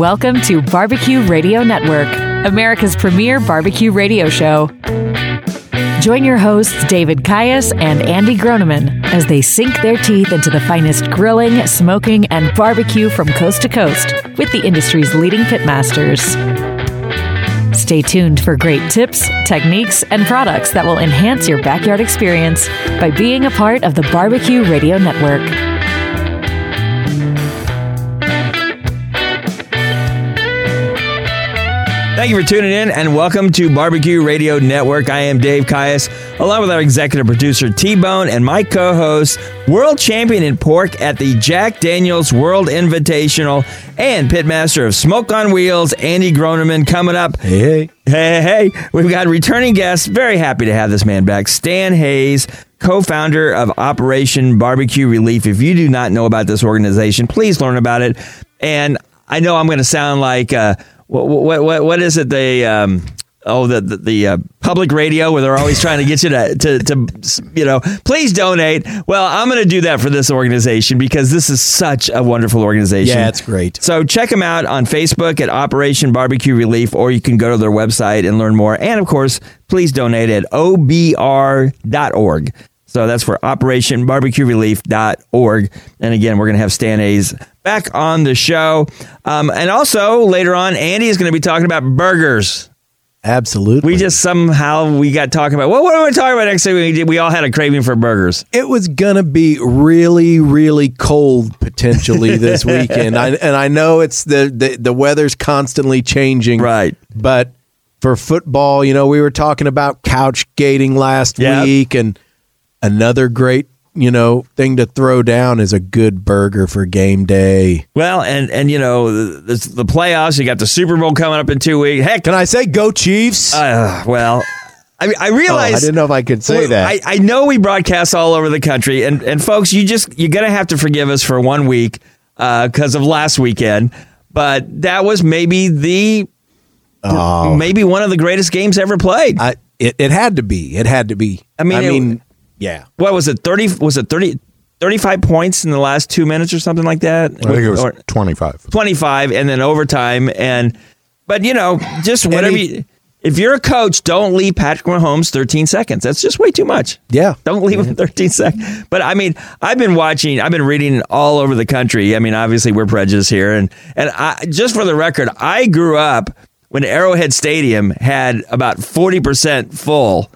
welcome to Barbecue Radio Network, America's premier barbecue radio show. Join your hosts, David Caius and Andy Groneman, as they sink their teeth into the finest grilling, smoking, and barbecue from coast to coast with the industry's leading pitmasters. Stay tuned for great tips, techniques, and products that will enhance your backyard experience by being a part of the Barbecue Radio Network. Thank you for tuning in and welcome to Barbecue Radio Network. I am Dave Caius, along with our executive producer T Bone and my co host, world champion in pork at the Jack Daniels World Invitational and pitmaster of Smoke on Wheels, Andy Groneman, coming up. Hey, Hey, hey, we've got returning guests. Very happy to have this man back. Stan Hayes, co founder of Operation Barbecue Relief. If you do not know about this organization, please learn about it. And I know I'm going to sound like, uh, what, what, what, what is it? They, um, oh, the, the, the uh, public radio where they're always trying to get you to, to, to, you know, please donate. Well, I'm going to do that for this organization because this is such a wonderful organization. Yeah, it's great. So check them out on Facebook at Operation Barbecue Relief, or you can go to their website and learn more. And of course, please donate at obr.org. So that's for Operation Barbecue Relief.org. And again, we're going to have Stan Hayes back on the show. Um, and also later on, Andy is going to be talking about burgers. Absolutely. We just somehow we got talking about well, what are we talking about next week? We, did- we all had a craving for burgers. it was gonna be really, really cold potentially this weekend. I, and I know it's the, the the weather's constantly changing, Right. But for football, you know, we were talking about couch gating last Yep. week, and another great, you know, thing to throw down is a good burger for game day. Well, and and you know the, the, playoffs. You got the Super Bowl coming up in two weeks. Heck, Can I say go Chiefs? Uh, well, I, I Oh, realize I didn't know if I could say that. I, I know we broadcast all over the country, and and folks, you just you're gonna have to forgive us for one week because of last weekend. But that was maybe the maybe one of the greatest games ever played. Oh. I, it, it had to be. It had to be. I mean, I it- mean, yeah. what was it? Thirty was it 30, 35 points in the last two minutes or something like that? I think it was Or- 25. 25 and then overtime and but you know just whatever he- you, if you're a coach don't leave patrick mahomes 13 seconds that's just way too much Yeah. don't leave him 13 seconds but i mean i've been watching i've been reading all over the country i mean obviously we're prejudiced here and and i just for the record i grew up when arrowhead stadium had about 40% full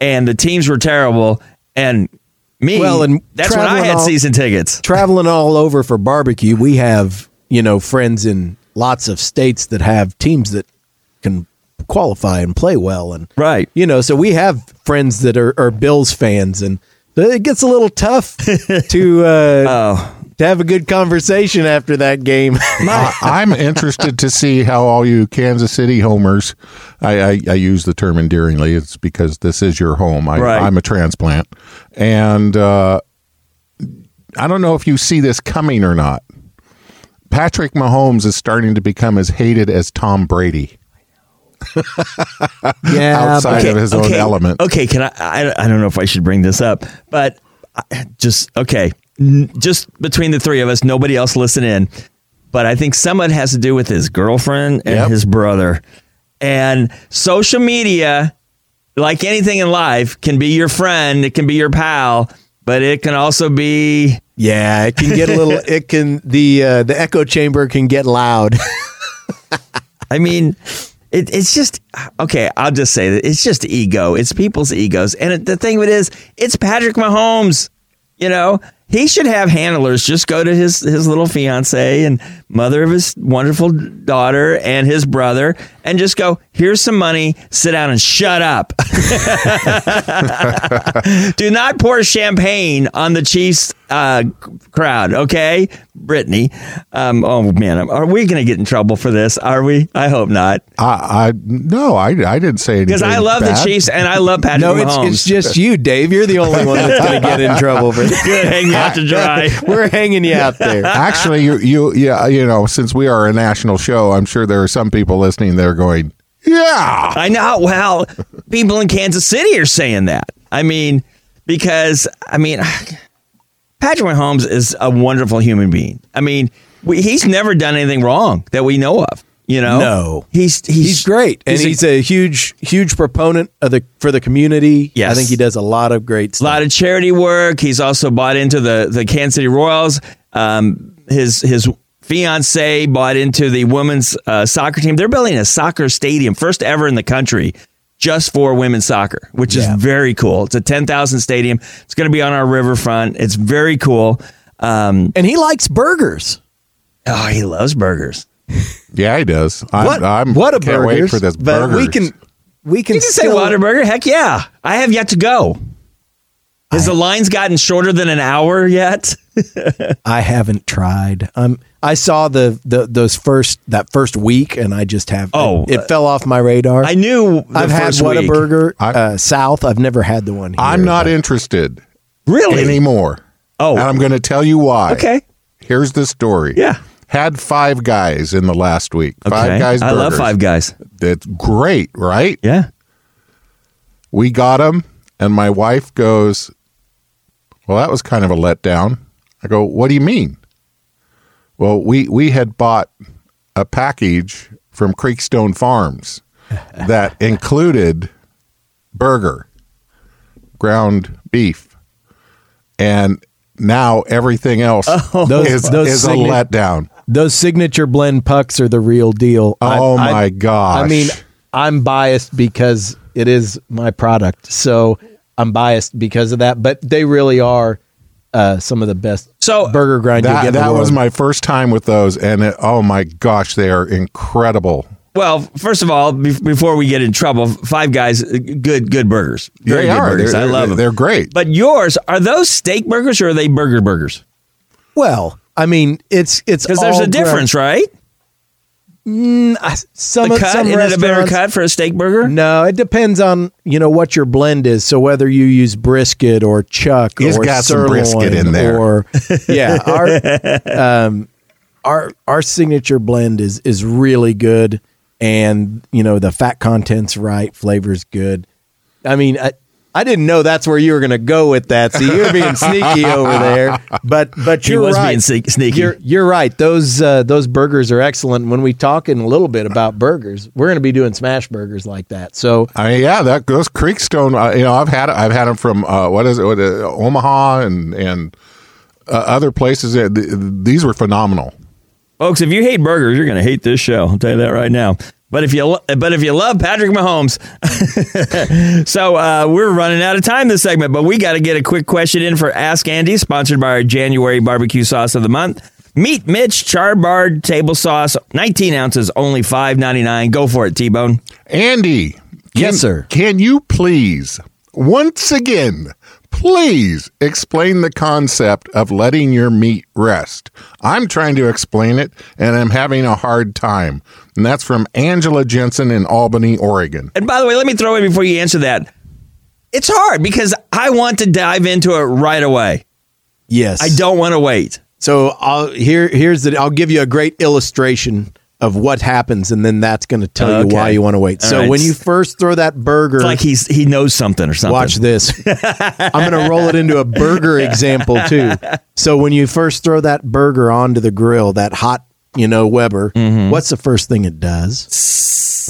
and the teams were terrible and me Well, and that's when i had all- season tickets traveling all over for barbecue, we have, you know, friends in lots of states that have teams that can qualify and play well. And, Right. you know, so we have friends that are, are Bills fans. And it gets a little tough to, uh, oh to have a good conversation after that game. I, I'm interested to see how all you Kansas City homers, I, I, I use the term endearingly, it's because this is your home. I, Right. I'm a transplant. And uh, I don't know if you see this coming or not. Patrick Mahomes is starting to become as hated as Tom Brady yeah. outside of his own element. Okay, can I, I? I don't know if I should bring this up, but I- just okay, N- just between the three of us, nobody else listen in. But I think some of it has to do with his girlfriend and Yep. his brother, and social media, like anything in life, can be your friend, it can be your pal, but it can also be Yeah, it can get a little. It can the uh, the echo chamber can get loud. I mean, it, it's just okay. I'll just say that it's just ego. It's people's egos, and it, the thing of it is, it's Patrick Mahomes. You know, he should have handlers. Just go to his his little fiance and mother of his wonderful daughter and his brother, and just go. Here's some money. Sit down and shut up. Do not pour champagne on the Chiefs uh, crowd, okay? Brittany. Um, oh, man. Are we going to get in trouble for this? Are we? I hope not. I, I no, I, I didn't say anything. Because I love bad. the Chiefs and I love Patrick no, it's, Mahomes. it's just you, Dave. You're the only one that's going to get in trouble for this. Good, hang me out to dry. We're hanging you out there. Actually, you, you, yeah, you know, since we are a national show, I'm sure there are some people listening that are going, yeah. I know. Well, people in Kansas City are saying that. I mean, because, I mean, Patrick Mahomes is a wonderful human being. I mean, we, he's never done anything wrong that we know of. You know, No. he's he's, He's great, and he's a- he's a, huge, huge proponent of the for the community. Yes. I think he does a lot of great a lot of charity work. He's also bought into the the Kansas City Royals. Um, his his fiance bought into the women's uh, soccer team. They're building a soccer stadium, first ever in the country, just for women's soccer, which Yeah. is very cool. It's a ten thousand stadium. It's going to be on our riverfront. It's very cool. Um, and he likes burgers. oh, he loves burgers. Yeah, he does. I'm, What? I'm what a can't burgers! wait for this But burgers. we can, we can, You can say still- Whataburger. Heck yeah, I have yet to go. Has the lines gotten shorter than an hour yet? I haven't tried. Um, I saw the, the those first that first week, and I just have. Oh, it, uh, fell off my radar. I knew. The I've had first week. Whataburger I- uh, South. I've never had the one. Here, I'm not but- interested Really? anymore. Oh. and I'm going to tell you why. Okay. Here's the story. Yeah. Had five guys in the last week. Five Okay. guys. I love. Five Guys. That's great, right? Yeah. We got them, and my wife goes, "Well, that was kind of a letdown." I go, "What do you mean?" Well, we we had bought a package from Creekstone Farms that included burger, ground beef, and now everything else Those- oh, is, those is a letdown. Those signature blend pucks are the real deal. Oh, my gosh. I mean, I'm biased because it is my product, so I'm biased because of that. But they really are uh, some of the best So, burger grind you That, get. that was my first time with those, and it, oh my gosh, they are incredible. Well, first of all, be- before we get in trouble, Five Guys, uh, good, good burgers. Very they good are. burgers. They're, I love them. They're great. But yours are those steak burgers or are they burger burgers? well. I mean, it's it's Because there's all a difference, right? ground- I- Some The cut some isn't it a better cut for a steak burger? No, it depends on you know what your blend is. So whether you use brisket or chuck He's or got some brisket sirloin in there. or yeah, our um, our our signature blend is is really good, and you know the fat content's right, flavor's good. I mean, I, I didn't know that's where you were going to go with that. So you're being sneaky over there, but but you're was right. being sneak- sneaky. You're you're right. Those uh, those burgers are excellent. When we talk in a little bit about burgers, we're going to be doing smash burgers like that. So I mean, yeah, that those Creekstone. Uh, you know, I've had I've had them from uh, what is it, what, uh, Omaha and and uh, other places. Th- these were phenomenal. Folks, if you hate burgers, you're going to hate this show. I'll tell you that right now. But if you but if you love Patrick Mahomes, so uh, we're running out of time this segment. But we got to get a quick question in for Ask Andy, sponsored by our January barbecue sauce of the month. Meat Mitch Charbard table sauce, 19 ounces, only five ninety nine. Go for it, T Bone. Andy, can, Yes, sir. Can you please once again, please explain the concept of letting your meat rest? I'm trying to explain it, and I'm having a hard time. And that's from Angela Jensen in Albany, Oregon. And by the way, let me throw in before you answer that. It's hard because I want to dive into it right away. yes, I don't want to wait. So I'll here here's the I'll give you a great illustration of what happens, and then that's going to tell Okay. you why you want to wait. All so right. when you first throw that burger, It's like he's he knows something or something. watch this. I'm going to roll it into a burger example too. So when you first throw that burger onto the grill, that hot, you know, Weber, Mm-hmm. what's the first thing it does?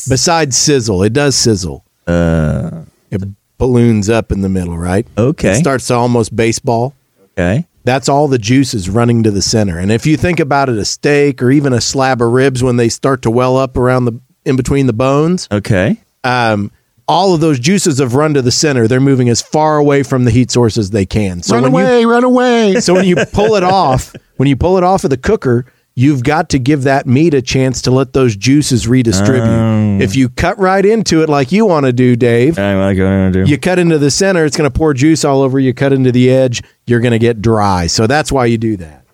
Besides sizzle, it does sizzle. it balloons up in the middle, right? Uh. Okay. It starts to almost baseball. Okay. That's all the juices running to the center. And if you think about it, a steak or even a slab of ribs, when they start to well up around the in between the bones, Okay. um, all of those juices have run to the center. They're moving as far away from the heat source as they can. So run when away, run away. so when you pull it off, when you pull it off of the cooker, you've got to give that meat a chance to let those juices redistribute. Um. If you cut right into it like you want to do, Dave, I like what gonna do. you cut into the center, it's going to pour juice all over. You cut into the edge, you're going to get dry. So that's why you do that.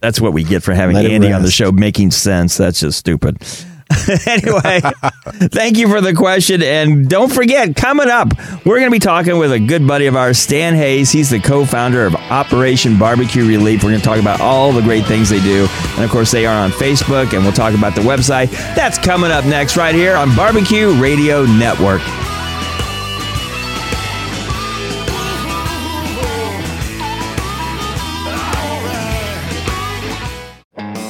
That's what we get for having Let Andy on the show making sense. That's just stupid. anyway, thank you for the question. And don't forget, coming up, we're going to be talking with a good buddy of ours, Stan Hayes. He's the co founder of Operation Barbecue Relief. We're going to talk about all the great things they do. And of course, they are on Facebook, and we'll talk about the website. That's coming up next, right here on Barbecue Radio Network.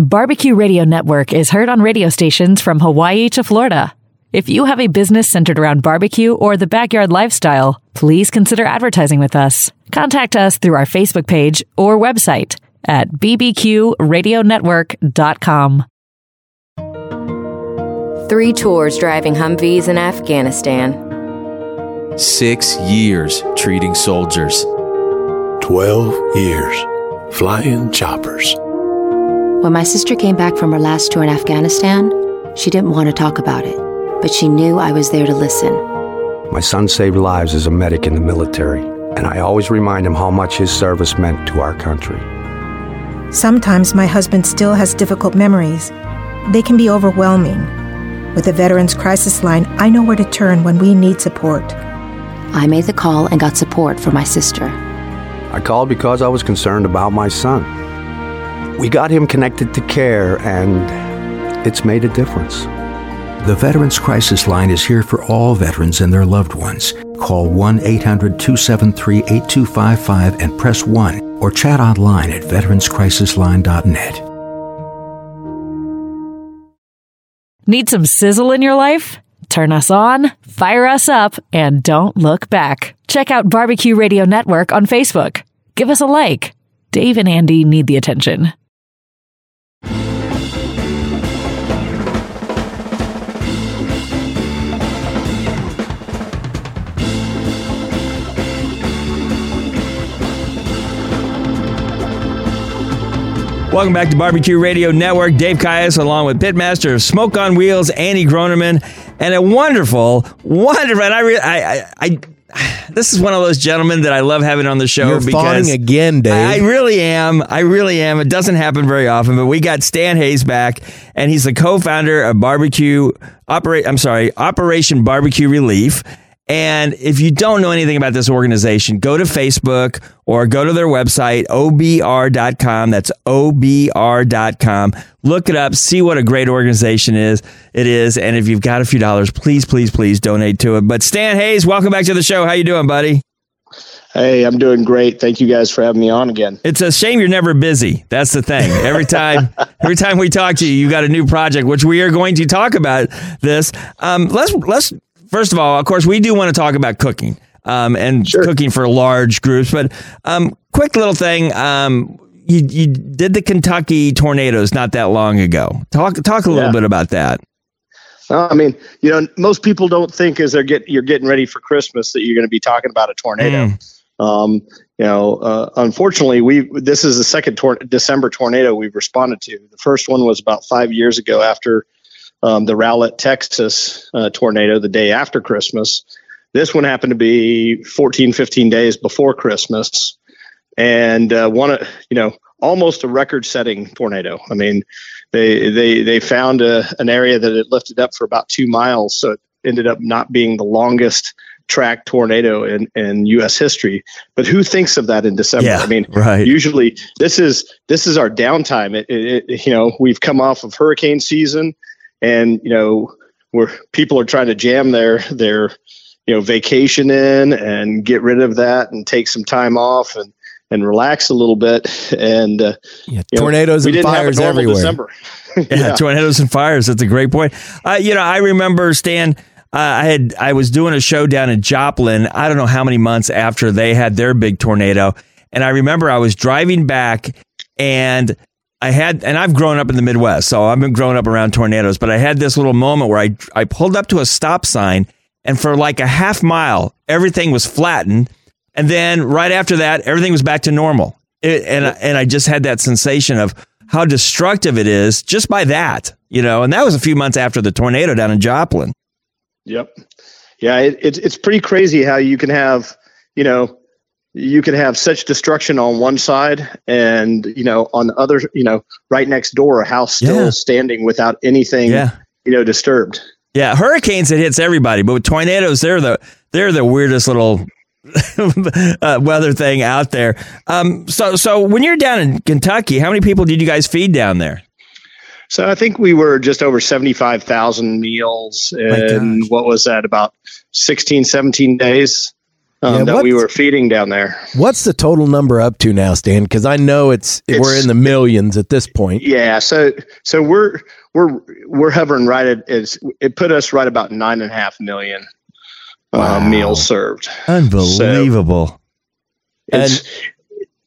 Barbecue Radio Network is heard on radio stations from Hawaii to Florida. If you have a business centered around barbecue or the backyard lifestyle, please consider advertising with us. Contact us through our Facebook page or website at bbqradionetwork.com. Three tours driving Humvees in Afghanistan. Six years treating soldiers. 12 years flying choppers. When my sister came back from her last tour in Afghanistan, she didn't want to talk about it, but she knew I was there to listen. My son saved lives as a medic in the military, and I always remind him how much his service meant to our country. Sometimes my husband still has difficult memories. They can be overwhelming. With the Veterans Crisis Line, I know where to turn when we need support. I made the call and got support for my sister. I called because I was concerned about my son. We got him connected to care, and it's made a difference. The Veterans Crisis Line is here for all veterans and their loved ones. Call 1 800 273 8255 and press 1 or chat online at veteranscrisisline.net. Need some sizzle in your life? Turn us on, fire us up, and don't look back. Check out Barbecue Radio Network on Facebook. Give us a like. Dave and Andy need the attention. Welcome back to Barbecue Radio Network. Dave Caius, along with Pitmaster of Smoke on Wheels, Andy Groneman, and a wonderful, wonderful. And I, re- I, I, I, this is one of those gentlemen that I love having on the show You're because fawning again, Dave. I, I really am. I really am. It doesn't happen very often, but we got Stan Hayes back, and he's the co-founder of Barbecue Operate. I'm sorry, Operation Barbecue Relief. And if you don't know anything about this organization, go to Facebook or go to their website, obr.com. That's obr.com. Look it up, see what a great organization is. It is. And if you've got a few dollars, please, please, please donate to it. But Stan Hayes, welcome back to the show. How you doing, buddy? Hey, I'm doing great. Thank you guys for having me on again. It's a shame you're never busy. That's the thing. Every time, every time we talk to you, you got a new project, which we are going to talk about this. Um, let's let's first of all, of course, we do want to talk about cooking um, and sure. cooking for large groups. But um, quick little thing. Um, you, you did the Kentucky tornadoes not that long ago. Talk talk a little yeah. bit about that. I mean, you know, most people don't think as they're get you're getting ready for Christmas that you're going to be talking about a tornado. Mm. Um, you know, uh, unfortunately, we this is the second tor- December tornado we've responded to. The first one was about five years ago after um, the Rowlett, Texas uh, tornado the day after Christmas. This one happened to be 14, 15 days before Christmas, and uh, one, you know, almost a record-setting tornado. I mean, they they they found a, an area that had lifted up for about two miles, so it ended up not being the longest track tornado in, in U.S. history. But who thinks of that in December? Yeah, I mean, right. usually this is this is our downtime. It, it, it, you know, we've come off of hurricane season and you know where people are trying to jam their their you know vacation in and get rid of that and take some time off and and relax a little bit. And uh, yeah, tornadoes know, and fires everywhere. Yeah, yeah, tornadoes and fires that's a great point. Uh, you know i remember stan uh, I had I was doing a show down in Joplin. I don't know how many months after they had their big tornado, and I remember I was driving back, and I had, and I've grown up in the Midwest, so I've been growing up around tornadoes, but I had this little moment where I, I pulled up to a stop sign and for like a half mile, everything was flattened. And then right after that, everything was back to normal. It, and, and I just had that sensation of how destructive it is just by that, you know, and that was a few months after the tornado down in Joplin. Yep. Yeah. It, it, it's pretty crazy how you can have, you know, you could have such destruction on one side and you know on the other you know right next door a house still Yeah. standing without anything Yeah. you know disturbed Yeah, hurricanes it hits everybody, but with tornadoes, they're the they're the weirdest little uh, weather thing out there. Um, so so when you're down in Kentucky, how many people did you guys feed down there? so i think we were just over 75000 meals in what was that about 16 17 days um, Yeah, that we were feeding down there What's the total number up to now, Stan? Because I know it's, we're in the millions at this point. Yeah, so so we're we're we're hovering right at it's it put us right about nine and a half million uh, meals served. Unbelievable. and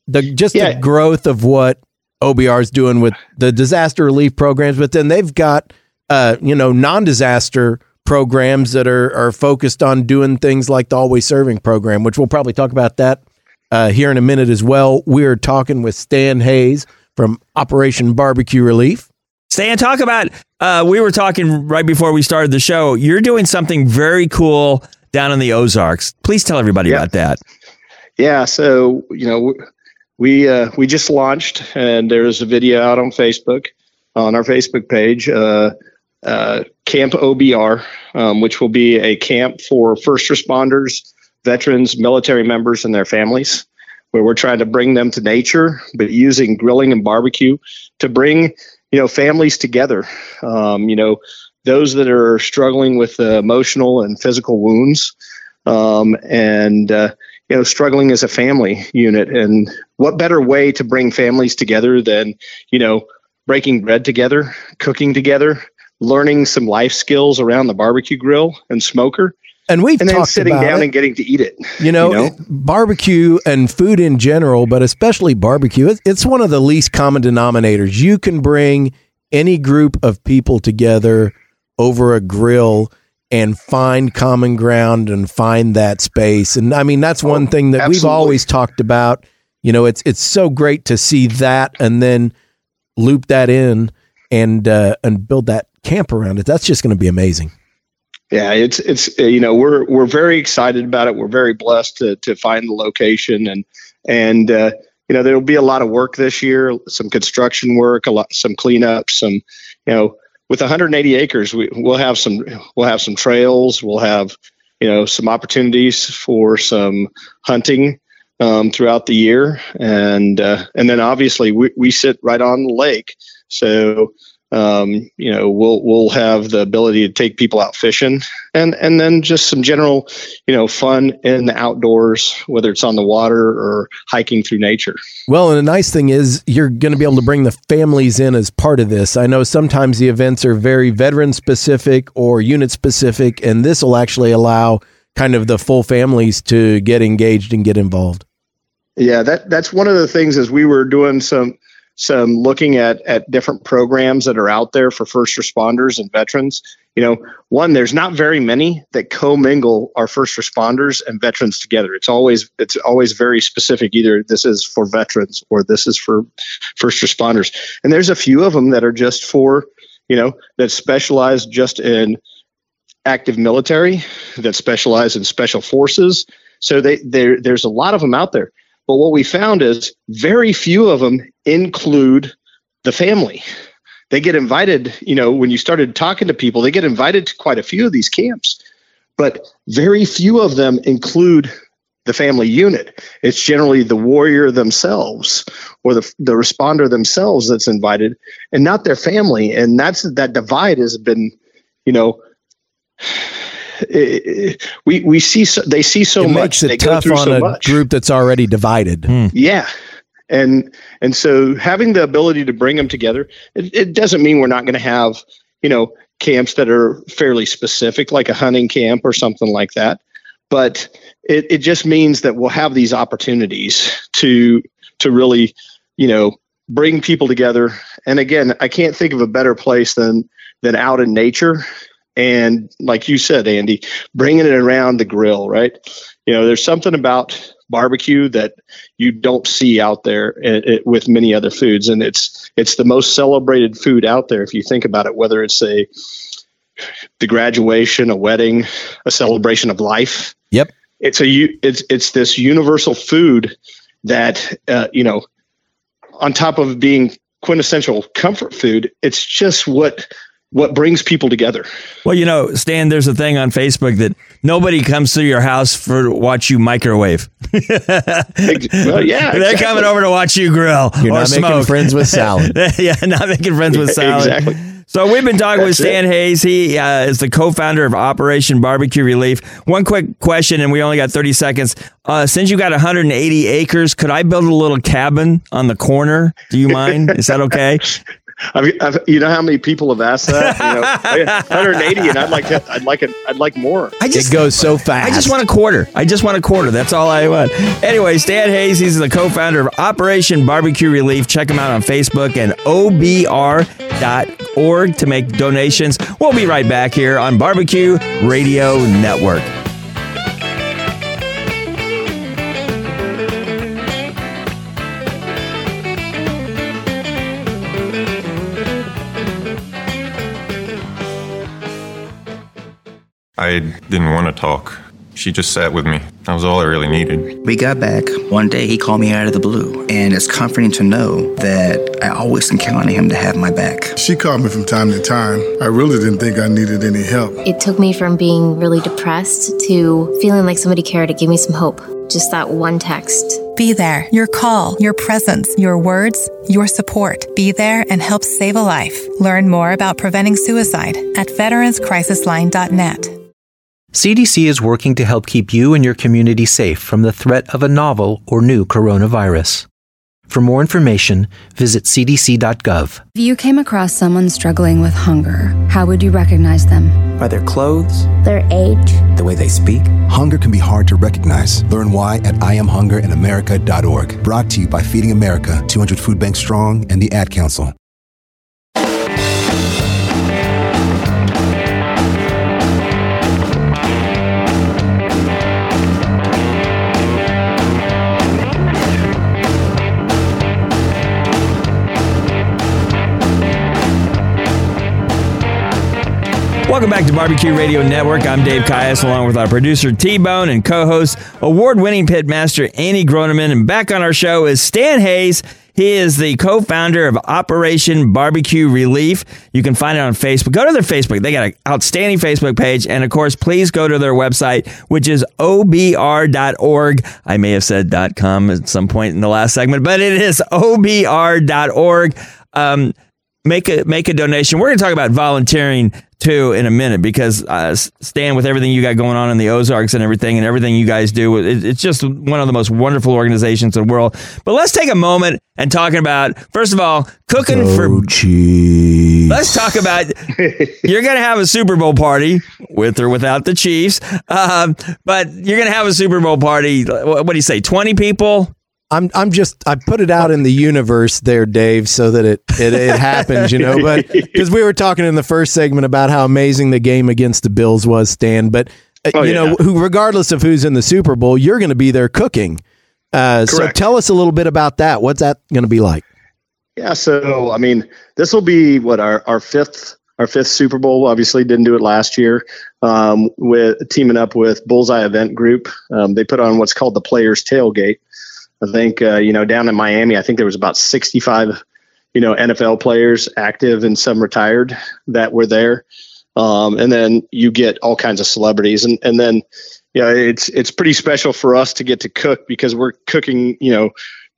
the just Yeah. the growth of what OBR is doing with the disaster relief programs, but then they've got uh, you know non-disaster programs that are are focused on doing things like the Always Serving program, which we'll probably talk about that uh, here in a minute as well. We're talking with Stan Hayes from Operation Barbecue Relief. Stan, talk about. Uh, we were talking right before we started the show. You're doing something very cool down in the Ozarks. Please tell everybody about that. Yeah, so you know we uh, we just launched, and there's a video out on Facebook on our Facebook page. Uh, uh, camp OBR, um, which will be a camp for first responders, veterans, military members, and their families, where we're trying to bring them to nature, but using grilling and barbecue to bring you know families together. Um, you know those that are struggling with uh, emotional and physical wounds, um, and uh, you know struggling as a family unit. And what better way to bring families together than you know breaking bread together, cooking together, learning some life skills around the barbecue grill and smoker, And we've and then sitting down it. and getting to eat it. You know, barbecue and food in general, but especially barbecue, it's, it's one of the least common denominators. You can bring any group of people together over a grill and find common ground and find that space. And I mean, that's one thing that we've always talked about. You know, it's it's so great to see that and then loop that in and uh, and build that camp around it. That's just going to be amazing. Yeah, it's it's uh, you know we're we're very excited about it. We're very blessed to to find the location and and uh, you know there'll be a lot of work this year, some construction work, a lot some cleanup, some you know with 180 acres we, we'll have some we'll have some trails, we'll have you know some opportunities for some hunting um, throughout the year, and uh, and then obviously we we sit right on the lake, so um, you know we'll we'll have the ability to take people out fishing and and then just some general you know fun in the outdoors whether it's on the water or hiking through nature Well, and the nice thing is you're going to be able to bring the families in as part of this. I know sometimes the events are very veteran specific or unit specific, and this will actually allow kind of the full families to get engaged and get involved. yeah that that's one of the things as we were doing some some looking at at different programs that are out there for first responders and veterans. You know one there's not very many that commingle our first responders and veterans together. It's always it's always very specific. Either this is for veterans or this is for first responders. And there's a few of them that are just for you know that specialize just in active military that specialize in special forces. So they there there's a lot of them out there but what we found is very few of them include the family. They get invited you know when you started talking to people they get invited to quite a few of these camps. But very few of them include the family unit. It's generally the warrior themselves or the, the responder themselves that's invited and not their family. And that's that divide has been you know we we see so, they see so it much makes it they tough through on so a much. group that's already divided. Hmm. yeah. And and so having the ability to bring them together it, it doesn't mean we're not going to have you know camps that are fairly specific like a hunting camp or something like that. But it, it just means that we'll have these opportunities to to really you know bring people together. And again i can't think of a better place than than out in nature and like you said andy bringing it around the grill right? You know there's something about barbecue that you don't see out there i- i- with many other foods. And it's it's the most celebrated food out there if you think about it whether it's a the graduation a wedding a celebration of life. Yep. it's a it's it's this universal food that uh, you know, on top of being quintessential comfort food, it's just what what brings people together. Well, you know, Stan, there's a thing on Facebook that nobody comes to your house for to watch you microwave. well, yeah, they're exactly. coming over to watch you grill You're or not making smoke. friends with salad. yeah, not making friends with salad. Exactly. So we've been talking with That's Stan Hayes. He uh, is the co-founder of Operation Barbecue Relief. One quick question, and we only got 30 seconds. Uh, since you got 180 acres, could I build a little cabin on the corner? Do you mind? Is that okay? I've, I've, you know how many people have asked that? You know, 180, and I'd like to, I'd like it, I'd like more. I just it goes so fast. I just want a quarter. I just want a quarter. That's all I want. Anyway, Stan Hayes, he's the co-founder of Operation Barbecue Relief. Check him out on Facebook and obr.org to make donations. We'll be right back here on Barbecue Radio Network. I didn't want to talk. She just sat with me. That was all I really needed. We got back. One day he called me out of the blue, and it's comforting to know that I always can count on him to have my back. She called me from time to time. I really didn't think I needed any help. It took me from being really depressed to feeling like somebody cared It gave me some hope. Just that one text. Be there. Your call, your presence, your words, your support. Be there and help save a life. Learn more about preventing suicide at veteranscrisisline.net. CDC is working to help keep you and your community safe from the threat of a novel or new coronavirus. For more information, visit cdc.gov. If you came across someone struggling with hunger, how would you recognize them? By their clothes, their age, the way they speak. Hunger can be hard to recognize. Learn why at IamHungerInAmerica.org. Brought to you by Feeding America, 200 Food Bank Strong, and the Ad Council. Welcome back to Barbecue Radio Network. I'm Dave Caius, along with our producer T Bone and co host, award winning pitmaster Andy Groneman. And back on our show is Stan Hayes. He is the co founder of Operation Barbecue Relief. You can find it on Facebook. Go to their Facebook. They got an outstanding Facebook page. And of course, please go to their website, which is obr.org. I may have said .com at some point in the last segment, but it is obr.org. Um, make a make a donation. We're going to talk about volunteering too in a minute because uh, Stan, with everything you got going on in the Ozarks and everything, and everything you guys do, it, it's just one of the most wonderful organizations in the world. But let's take a moment and talking about first of all cooking Go for. Chiefs. Let's talk about you're going to have a Super Bowl party with or without the Chiefs, um, but you're going to have a Super Bowl party. What, what do you say? Twenty people. I'm I'm just I put it out in the universe there, Dave, so that it it, it happens, you know. But because we were talking in the first segment about how amazing the game against the Bills was, Stan. But uh, Oh, you know, yeah. who regardless of who's in the Super Bowl, you're going to be there cooking. Uh, so tell us a little bit about that. What's that going to be like? Yeah, so I mean, this will be what our our fifth our fifth Super Bowl. Obviously, didn't do it last year. Um, with teaming up with Bullseye Event Group, um, they put on what's called the Players Tailgate. I think uh, you know down in Miami, I think there was about sixty five, you know, NFL players active and some retired that were there. Um, and then you get all kinds of celebrities, and and then you know it's it's pretty special for us to get to cook because we're cooking, you know,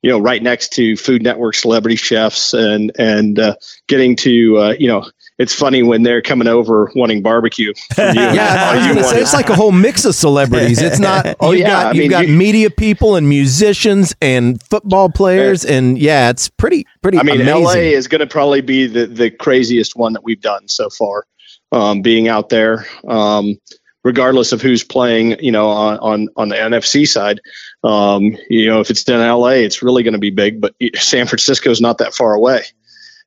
you know, right next to Food Network celebrity chefs, and and uh, getting to uh, you know, it's funny when they're coming over wanting barbecue. From you. Yeah, I was All you say, it's like a whole mix of celebrities. It's not. Oh, you've yeah, got, I you've mean, got you- media people and musicians and football players, and yeah, it's pretty pretty. I mean, amazing. LA is going to probably be the, the craziest one that we've done so far, um, being out there. Um, regardless of who's playing, you know, on, on, on the NFC side, um, you know, if it's in LA, it's really going to be big, but San Francisco's not that far away.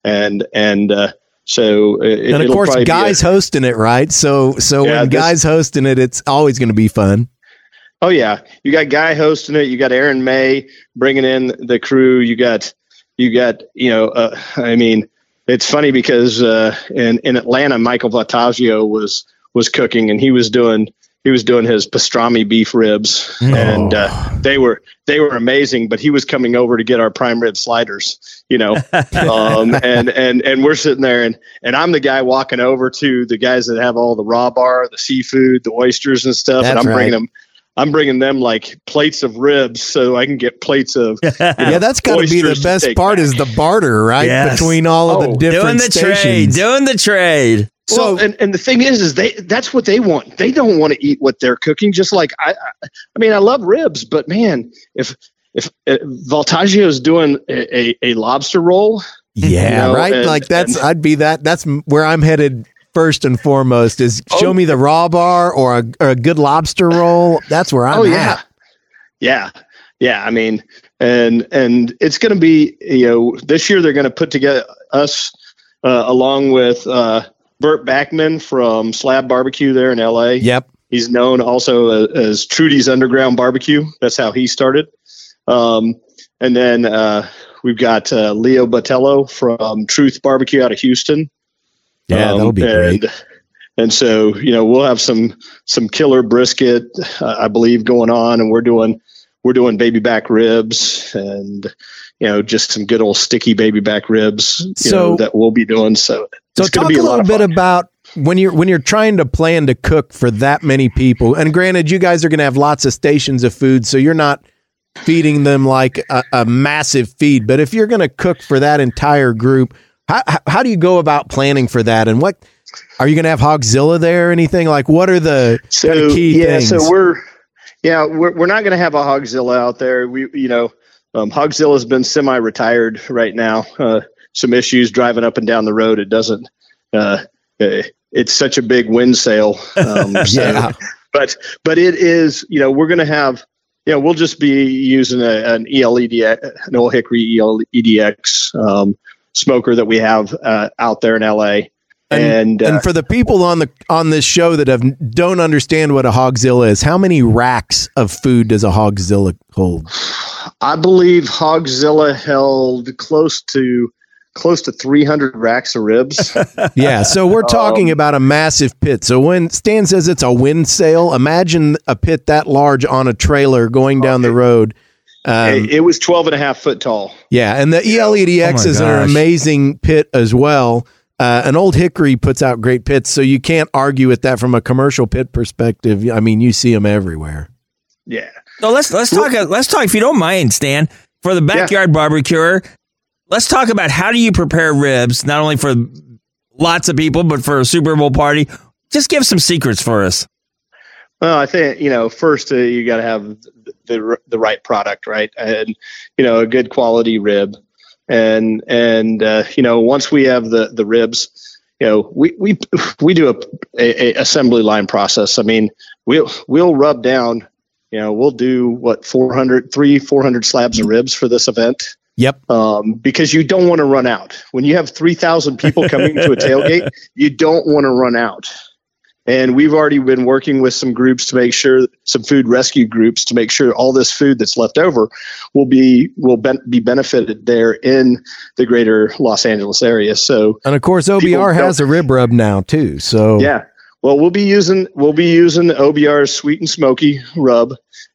And, and, uh, so it, and of course, be a- guys hosting it, right? So so Yeah, when this- guys hosting it, it's always going to be fun. Oh yeah, you got Guy hosting it. You got Aaron May bringing in the crew. You got you got you know. Uh, I mean, it's funny because uh, in in Atlanta, Michael Voltaggio was was cooking and he was doing he was doing his pastrami beef ribs, and uh, they were they were amazing. But he was coming over to get our prime rib sliders, you know, um, and and and we're sitting there, and and I'm the guy walking over to the guys that have all the raw bar, the seafood, the oysters and stuff, That's and I'm bringing them. I'm bringing them like plates of ribs so I can get plates of. you know, yeah, that's got to be the best take part is the barter, right? Yes. Between all of Oh, the different doing the stations. trade, doing the trade. So and, and the thing is, is they that's what they want. They don't want to eat what they're cooking. Just like I, I, I mean, I love ribs, but man, if if Voltaggio is doing a, a, a lobster roll, Yeah, you know, right. and- like that's and- I'd be that. That's where I'm headed first and foremost. Is show me the raw bar or a, or a good lobster roll. That's where I'm oh at. yeah, yeah, yeah. I mean, and and it's going to be you know this year they're going to put together us uh, along with uh, Burt Bakman from Slab Barbecue there in L.A. Yep. He's known also as, Trudy's Underground Barbecue. That's how he started. Um, and then uh, we've got uh, Leo Botello from Truth Barbecue out of Houston. Yeah, that'll be and, great. And so, you know, we'll have some some killer brisket, uh, I believe, going on, and we're doing we're doing baby back ribs, and you know, just some good old sticky baby back ribs, you So- know, that we'll be doing. So, So it's talk be a a little bit about when you're when you're trying to plan to cook for that many people. And granted, you guys are going to have lots of stations of food, so you're not feeding them like a, a massive feed. But if you're going to cook for that entire group, how how- do you go about planning for that? And what are you going to have Hogzilla there or anything? Like, what are the of key yeah, things? so we're yeah we're we're not going to have a Hogzilla out there. We you know um, Hogzilla's been semi-retired right now. Uh, some issues driving up and down the road. It doesn't. Uh, uh, it's such a big wind sail. Um, so- Yeah. but but it is you know we're going to have you know we'll just be using a, an E ELED an old hickory ELEDX um, smoker that we have uh, out there in LA. And, uh, and for the people on the on this show that have don't understand what a hogzilla is, how many racks of food does a hogzilla hold? I believe Hogzilla held close to close to 300 racks of ribs. Yeah, so we're talking about a massive pit. So when Stan says it's a wind sail, imagine a pit that large on a trailer going down the road. Um, it, it was 12 and a half foot tall. yeah, and the E ELEDX Oh my is an amazing pit as well. Uh, an old Hickory puts out great pits, so you can't argue with that from a commercial pit perspective. I mean, you see them everywhere. Yeah. So let's let's talk let's talk if you don't mind, Stan, for the backyard barbecuer. Let's talk about how do you prepare ribs, not only for lots of people, but for a Super Bowl party. Just give some secrets for us. Well, I think you know first uh, you got to have the, the the right product, right, and you know a good quality rib, and and uh, you know once we have the the ribs, you know we we we do a, a, a assembly line process. I mean we'll we'll rub down, you know we'll do what 400 three 400 slabs of ribs for this event. Yep. Um, because you don't want to run out. When you have 3,000 people coming to a tailgate, you don't want to run out. And we've already been working with some groups to make sure, some food rescue groups to make sure all this food that's left over will be will ben- be benefited there in the greater Los Angeles area. So And of course, OBR has a rib rub now too. So yeah. Well, we'll be using we'll be using OBR's sweet and smoky rub,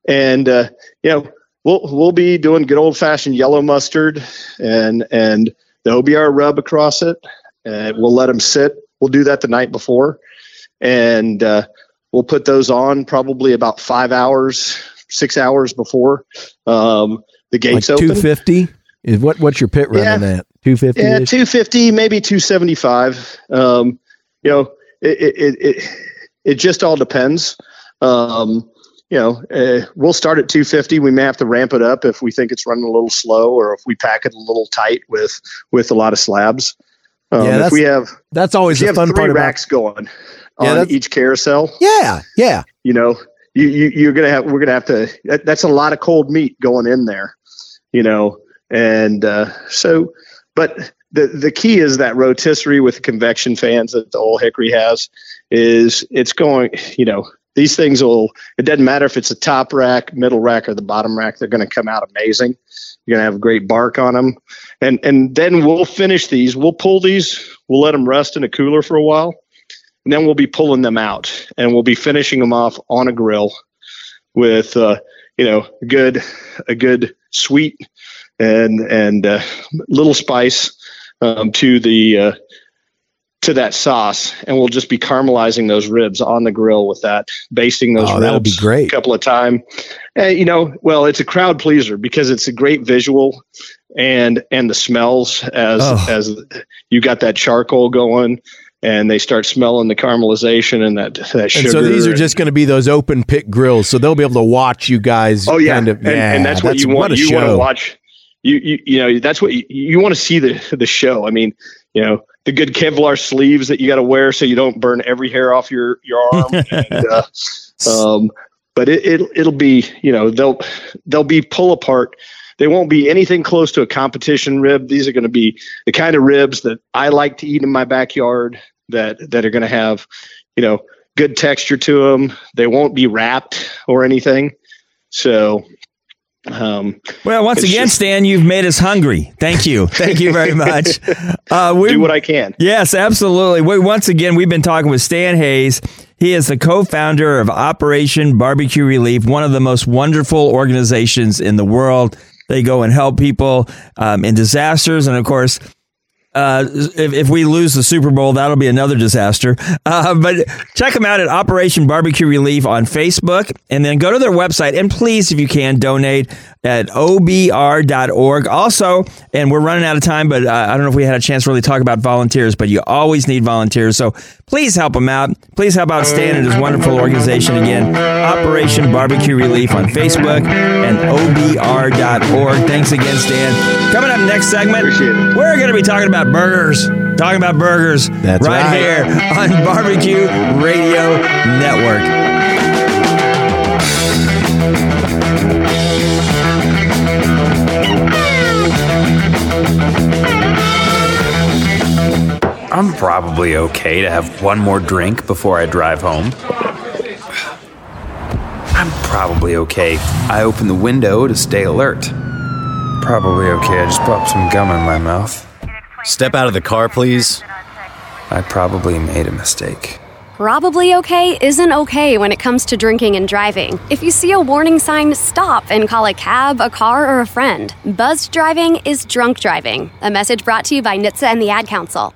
and uh, you know we'll we'll be doing good old fashioned yellow mustard and and the OBR rub across it. And we'll let them sit. We'll do that the night before, and uh, we'll put those on probably about five hours, six hours before um, the like gates open. two fifty is what what's your pit running Yeah. at? Two fifty. Yeah, two fifty, maybe two seventy five. Um, you know, it, it it it just all depends. Um, you know, uh, we'll start at two fifty. We may have to ramp it up if we think it's running a little slow, or if we pack it a little tight with with a lot of slabs. Um, Yeah, if that's- we have that's always the have fun three part about- racks going Yeah, on each carousel. Yeah, yeah. You know, you, you you're gonna have we're gonna have to. That, that's a lot of cold meat going in there. You know, and uh, so, but the the key is that rotisserie with convection fans that the old Hickory has is it's going. You know, these things will. It doesn't matter if it's a top rack, middle rack, or the bottom rack. They're going to come out amazing. You're going to have great bark on them, and and then we'll finish these. We'll pull these. We'll let them rest in a cooler for a while, and then we'll be pulling them out, and we'll be finishing them off on a grill with uh, you know good a good sweet and and uh, little spice um, to the uh, to that sauce, and we'll just be caramelizing those ribs on the grill with that, basting those Oh, ribs that'll be great. a couple of times. And you know, well, it's a crowd pleaser because it's a great visual and and the smells as Oh. as you got that charcoal going and they start smelling the caramelization and that that sugar. And so these are just going to be those open pit grills, so they'll be able to watch you guys. Oh yeah, kind of, and, and that's what you want. a you want to watch. You, you you know that's what you, you want to see the the show. I mean, you know the good Kevlar sleeves that you got to wear so you don't burn every hair off your your arm. and, uh, um, but it, it it'll be you know they'll they'll be pull apart. They won't be anything close to a competition rib. These are going to be the kind of ribs that I like to eat in my backyard. That that are going to have you know good texture to them. They won't be wrapped or anything. So um, Well, once again, just- Stan, you've made us hungry. Thank you. Thank you very much. Uh, we, do what I can. Yes, absolutely. We, once again, we've been talking with Stan Hayes. He is the co-founder of Operation Barbecue Relief, one of the most wonderful organizations in the world. They go and help people um, in disasters, and of course, uh, if, if we lose the Super Bowl, that'll be another disaster. Uh, but check them out at Operation Barbecue Relief on Facebook and then go to their website. And please, if you can, donate at obr.org. Also, and we're running out of time, but uh, I don't know if we had a chance to really talk about volunteers, but you always need volunteers. So please help them out. Please help out Stan and his wonderful organization again, Operation Barbecue Relief on Facebook and obr.org. Thanks again, Stan. Coming up next segment, we're going to be talking about burgers. Talking about burgers That's right, right. here on Barbecue Radio Network. I'm probably okay to have one more drink before I drive home. I'm probably okay. I open the window to stay alert. Probably okay. I just popped some gum in my mouth. Step out of the car, please. I probably made a mistake. Probably okay isn't okay when it comes to drinking and driving. If you see a warning sign, stop and call a cab, a car, or a friend. Buzzed driving is drunk driving. A message brought to you by NHTSA and the Ad Council.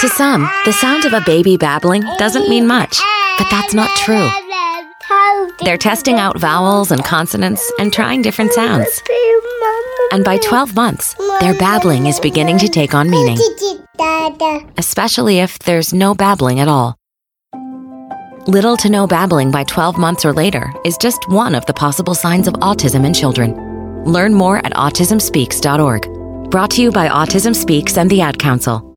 To some, the sound of a baby babbling doesn't mean much, but that's not true. They're testing out vowels and consonants and trying different sounds. And by 12 months, their babbling is beginning to take on meaning, especially if there's no babbling at all. Little to no babbling by 12 months or later is just one of the possible signs of autism in children. Learn more at autismspeaks.org. Brought to you by Autism Speaks and the Ad Council.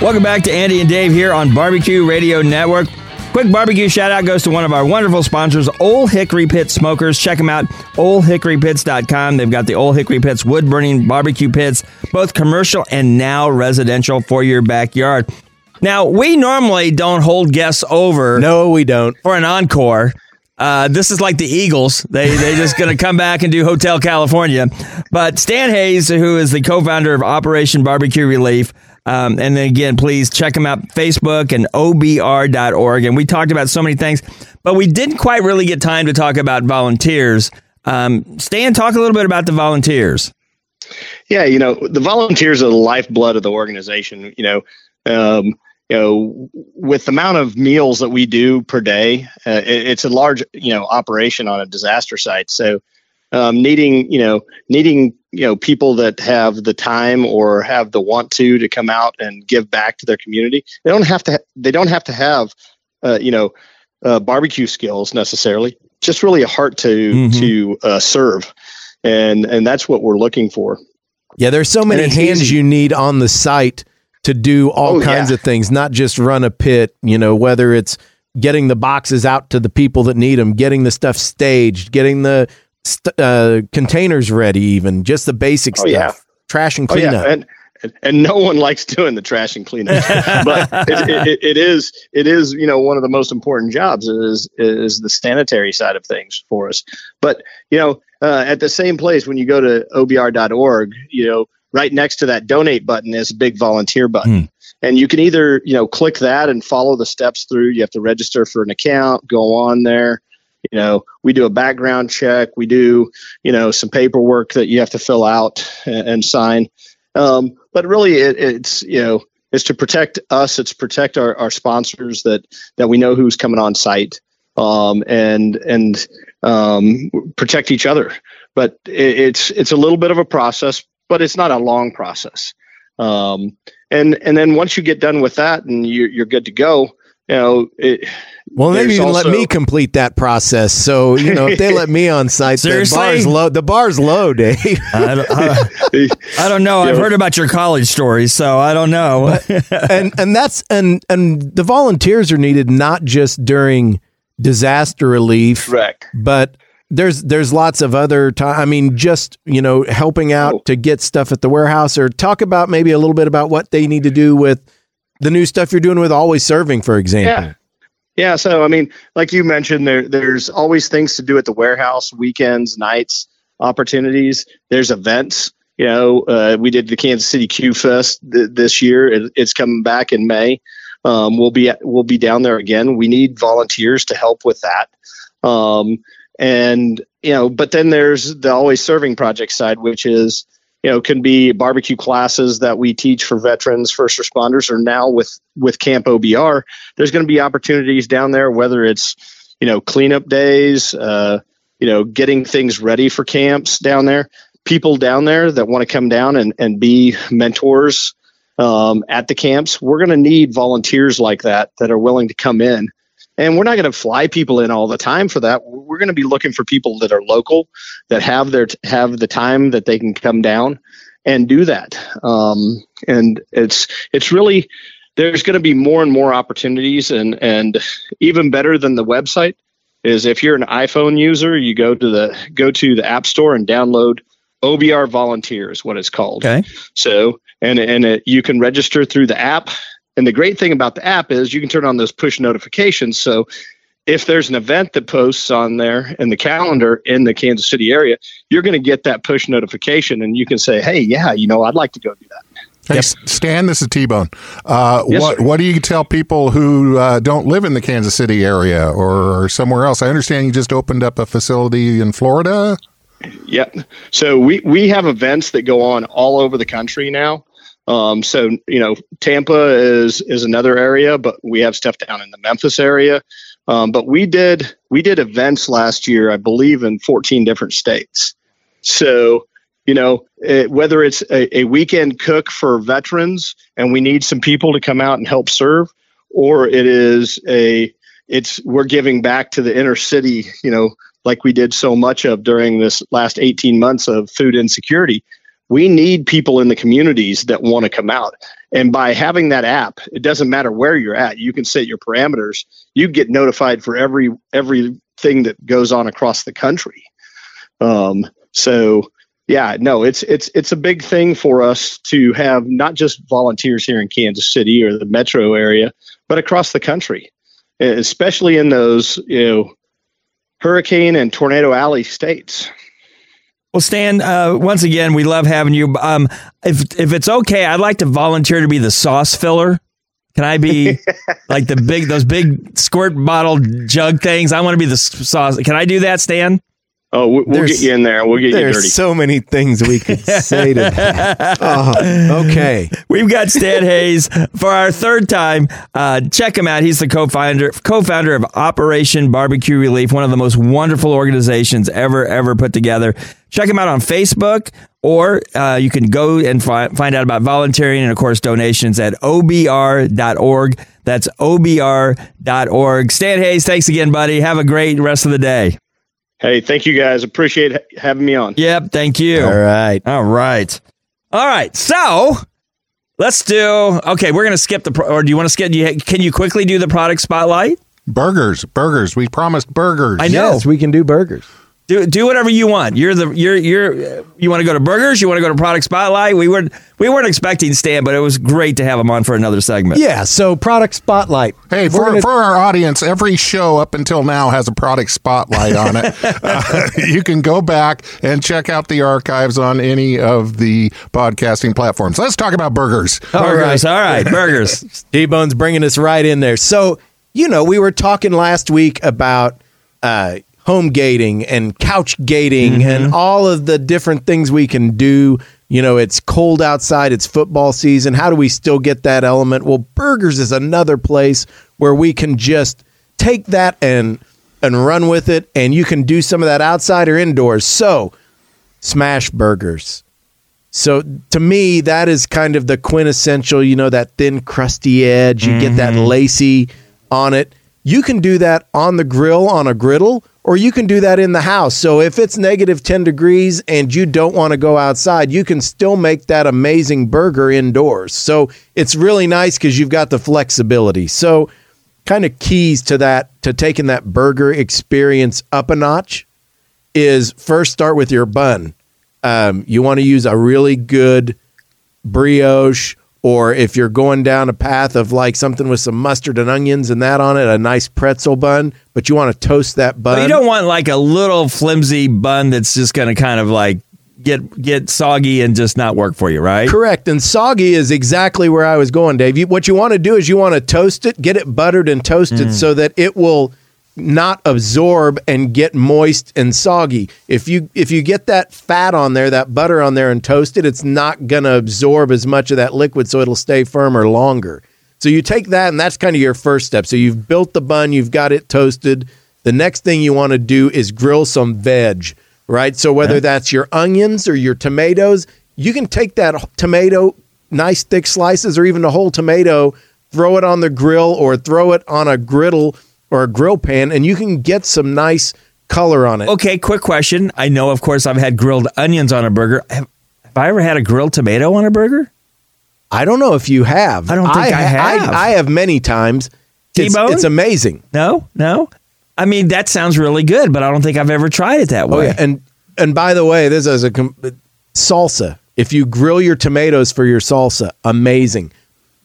Welcome back to Andy and Dave here on Barbecue Radio Network. Quick barbecue shout out goes to one of our wonderful sponsors, Old Hickory Pit Smokers. Check them out, oldhickorypits.com. They've got the Old Hickory Pits wood burning barbecue pits, both commercial and now residential for your backyard. Now, we normally don't hold guests over. No, we don't. For an encore. Uh, this is like the Eagles. They they just going to come back and do Hotel California. But Stan Hayes, who is the co-founder of Operation Barbecue Relief, um, and then again, please check them out Facebook and obr.org. And we talked about so many things, but we didn't quite really get time to talk about volunteers. Um, Stan, talk a little bit about the volunteers. Yeah, you know, the volunteers are the lifeblood of the organization. You know, um, you know, with the amount of meals that we do per day, uh, it, it's a large, you know, operation on a disaster site. So, um, needing, you know, needing, you know, people that have the time or have the want to to come out and give back to their community. They don't have to. They don't have to have, uh, you know, uh, barbecue skills necessarily. Just really a heart to to uh, serve, and and that's what we're looking for. Yeah, there's so many hands easy. you need on the site to do all Oh, kinds yeah. of things, not just run a pit, you know, whether it's getting the boxes out to the people that need them, getting the stuff staged, getting the st- uh, containers ready, even just the basic Oh, stuff, yeah. trash and cleanup. Oh, yeah, and and, no one likes doing the trash and cleanup, but it, it, it is it is you know one of the most important jobs is is the sanitary side of things for us. But you know, uh, at the same place when you go to obr.org, you know, right next to that donate button is a big volunteer button. And you can either, you know, click that and follow the steps through. You have to register for an account, go on there. You know, we do a background check. We do, you know, some paperwork that you have to fill out and, and sign. Um, but really, it, it's you know, it's to protect us. It's protect our, our sponsors that that we know who's coming on site, um, and and um, protect each other. But it, it's it's a little bit of a process, but it's not a long process. Um, and and then once you get done with that and you're, you're good to go, you know, it, Well, maybe there's even let me complete that process. So you know, if they let me on site, the Seriously? bar's low. The bar's low, Dave. I don't, I, I don't know. I've heard about your college stories, so I don't know. and and that's and and the volunteers are needed not just during disaster relief, correct? But there's there's lots of other time. I mean, just you know, helping out oh. to get stuff at the warehouse, or talk about maybe a little bit about what they need to do with the new stuff you're doing with always serving, for example. Yeah. Yeah. So, I mean, like you mentioned, there there's always things to do at the warehouse, weekends, nights, opportunities. There's events. You know, uh, we did the Kansas City Q Fest th- this year. It, it's coming back in May. Um, we'll be at, we'll be down there again. We need volunteers to help with that. Um, and you know, but then there's the always serving project side, which is you know can be barbecue classes that we teach for veterans first responders or now with with camp obr there's going to be opportunities down there whether it's you know cleanup days uh, you know getting things ready for camps down there. People down there that want to come down and, and be mentors um, at the camps we're going to need volunteers like that that are willing to come in and we're not going to fly people in all the time for that. We're going to be looking for people that are local that have their have the time that they can come down and do that. Um, and it's it's really there's going to be more and more opportunities and and even better than the website is if you're an iphone user you go to the go to the app store and download obr volunteers what it's called. Okay. So and and it, you can register through the app and the great thing about the app is you can turn on those push notifications. So if there's an event that posts on there in the calendar in the Kansas City area, you're going to get that push notification and you can say, hey, yeah, you know, I'd like to go do that. Hey, Stan, this is T Bone. Uh, Yes, what what do you tell people who uh, don't live in the Kansas City area or somewhere else? I understand you just opened up a facility in Florida. Yep. So we, we have events that go on all over the country now. Um, so you know, Tampa is is another area, but we have stuff down in the Memphis area. Um, but we did we did events last year, I believe, in 14 different states. So you know, it, whether it's a, a weekend cook for veterans and we need some people to come out and help serve, or it is a it's we're giving back to the inner city, you know, like we did so much of during this last 18 months of food insecurity. We need people in the communities that want to come out. And by having that app, it doesn't matter where you're at. You can set your parameters. You get notified for every everything that goes on across the country. Um, so yeah, no, it's it's it's a big thing for us to have not just volunteers here in Kansas City or the metro area, but across the country, especially in those you know hurricane and tornado alley states. Well, Stan, uh, once again, we love having you. Um, if if it's okay, I'd like to volunteer to be the sauce filler. Can I be like the big those big squirt bottle jug things? I want to be the sauce. Can I do that, Stan? Oh, we- we'll get you in there. We'll get you There's dirty. so many things we could say to that. Oh, okay. We've got Stan Hayes for our third time. Uh, check him out. He's the co-founder co-founder of Operation Barbecue Relief, one of the most wonderful organizations ever ever put together. Check him out on Facebook, or uh, you can go and fi- find out about volunteering and of course donations at obr.org. That's obr.org. Stan Hayes, thanks again, buddy. Have a great rest of the day. Hey, thank you guys. Appreciate having me on. Yep, thank you. All right. All right. All right. So let's do. Okay, we're gonna skip the. Pro, or do you want to skip? Do you, can you quickly do the product spotlight? Burgers, burgers. We promised burgers. I know. Yes, we can do burgers. Do do whatever you want. You're the you're you're you want to go to burgers. You want to go to product spotlight. We weren't we weren't expecting Stan, but it was great to have him on for another segment. Yeah. So product spotlight. Hey, for, gonna- for our audience, every show up until now has a product spotlight on it. Uh, you can go back and check out the archives on any of the podcasting platforms. Let's talk about burgers. Burgers. All right, burgers. T Bone's bringing us right in there. So, you know, we were talking last week about uh, home gating and couch gating and mm-hmm. all of the different things we can do. You know, it's cold outside, it's football season. How do we still get that element? Well, burgers is another place where we can just take that and and run with it and you can do some of that outside or indoors. So, smash burgers. So to me, that is kind of the quintessential, you know, that thin, crusty edge. You get that mm-hmm. lacy on it. You can do that on the grill on a griddle, or you can do that in the house. So if it's negative 10 degrees and you don't want to go outside, you can still make that amazing burger indoors. So it's really nice because you've got the flexibility. So, kind of keys to that, to taking that burger experience up a notch is first start with your bun. Um, you want to use a really good brioche, or if you're going down a path of like something with some mustard and onions and that on it, a nice pretzel bun. But you want to toast that bun. But you don't want like a little flimsy bun that's just going to kind of like get get soggy and just not work for you, right? Correct. And soggy is exactly where I was going, Dave. You, what you want to do is you want to toast it, get it buttered and toasted Mm. so that it will not absorb and get moist and soggy. If you if you get that fat on there, that butter on there and toast it, it's not going to absorb as much of that liquid so it'll stay firmer longer. So you take that and that's kind of your first step. So you've built the bun, you've got it toasted. The next thing you want to do is grill some veg, right? So whether that's your onions or your tomatoes, you can take that tomato, nice thick slices, or even a whole tomato, throw it on the grill or throw it on a griddle or a grill pan, and you can get some nice color on it. Okay, quick question. I know, of course, I've had grilled onions on a burger. Have, have I ever had a grilled tomato on a burger? I don't know if you have. I don't think I, have. I, have many times. It's, T-bone? it's amazing. No, no. I mean, that sounds really good, but I don't think I've ever tried it that Oh way. yeah, and and by the way, this is a com- salsa. If you grill your tomatoes for your salsa, amazing.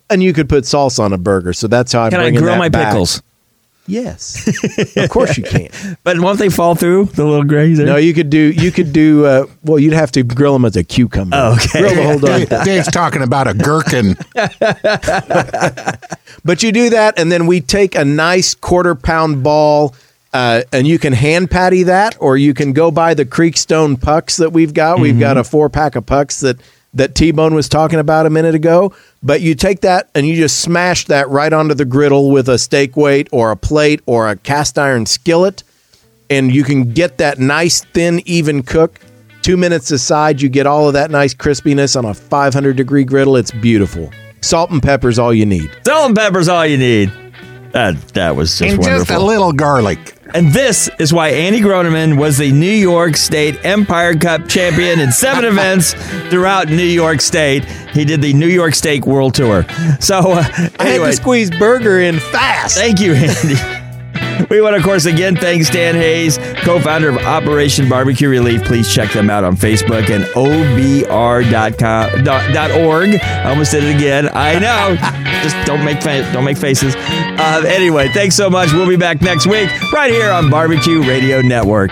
And you could put salsa on a burger, so that's how I'm Can I grill my back. pickles? Yes, of course you can. But won't they fall through the little grays? there? No, you could do. You could do. Uh, well, you'd have to grill them as a cucumber. Oh, okay. Grill the whole Dave- Dave's talking about a gherkin. But you do that, and then we take a nice quarter pound ball, uh, and you can hand patty that, or you can go buy the Creekstone pucks that we've got. We've got a four pack of pucks that that T Bone was talking about a minute ago. But you take that and you just smash that right onto the griddle with a steak weight or a plate or a cast iron skillet, and you can get that nice thin even cook. Two minutes aside, you get all of that nice crispiness on a 500 degree griddle. It's beautiful. Salt and pepper's all you need. Salt and pepper's all you need. That that was just and wonderful. just a little garlic. And this is why Andy Groneman was the New York State Empire Cup champion in seven events throughout New York State. He did the New York State World Tour. So, uh, I had to squeeze burger in fast. thank you, Andy. We want to, of course, again thanks Stan Hayes, co-founder of Operation Barbecue Relief. Please check them out on Facebook and obr.com dot, dot org. I almost did it again. I know. Just don't make fa- don't make faces. Uh, anyway, thanks so much. We'll be back next week right here on Barbecue Radio Network.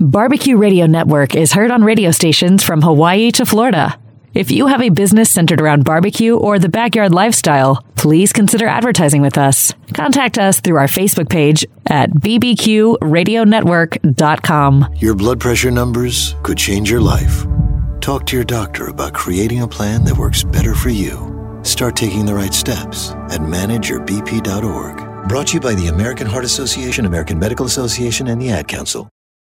Barbecue Radio Network is heard on radio stations from Hawaii to Florida. If you have a business centered around barbecue or the backyard lifestyle, please consider advertising with us. Contact us through our Facebook page at bbqradionetwork.com. Your blood pressure numbers could change your life. Talk to your doctor about creating a plan that works better for you. Start taking the right steps at manageyourbp.org. Brought to you by the American Heart Association, American Medical Association, and the Ad Council.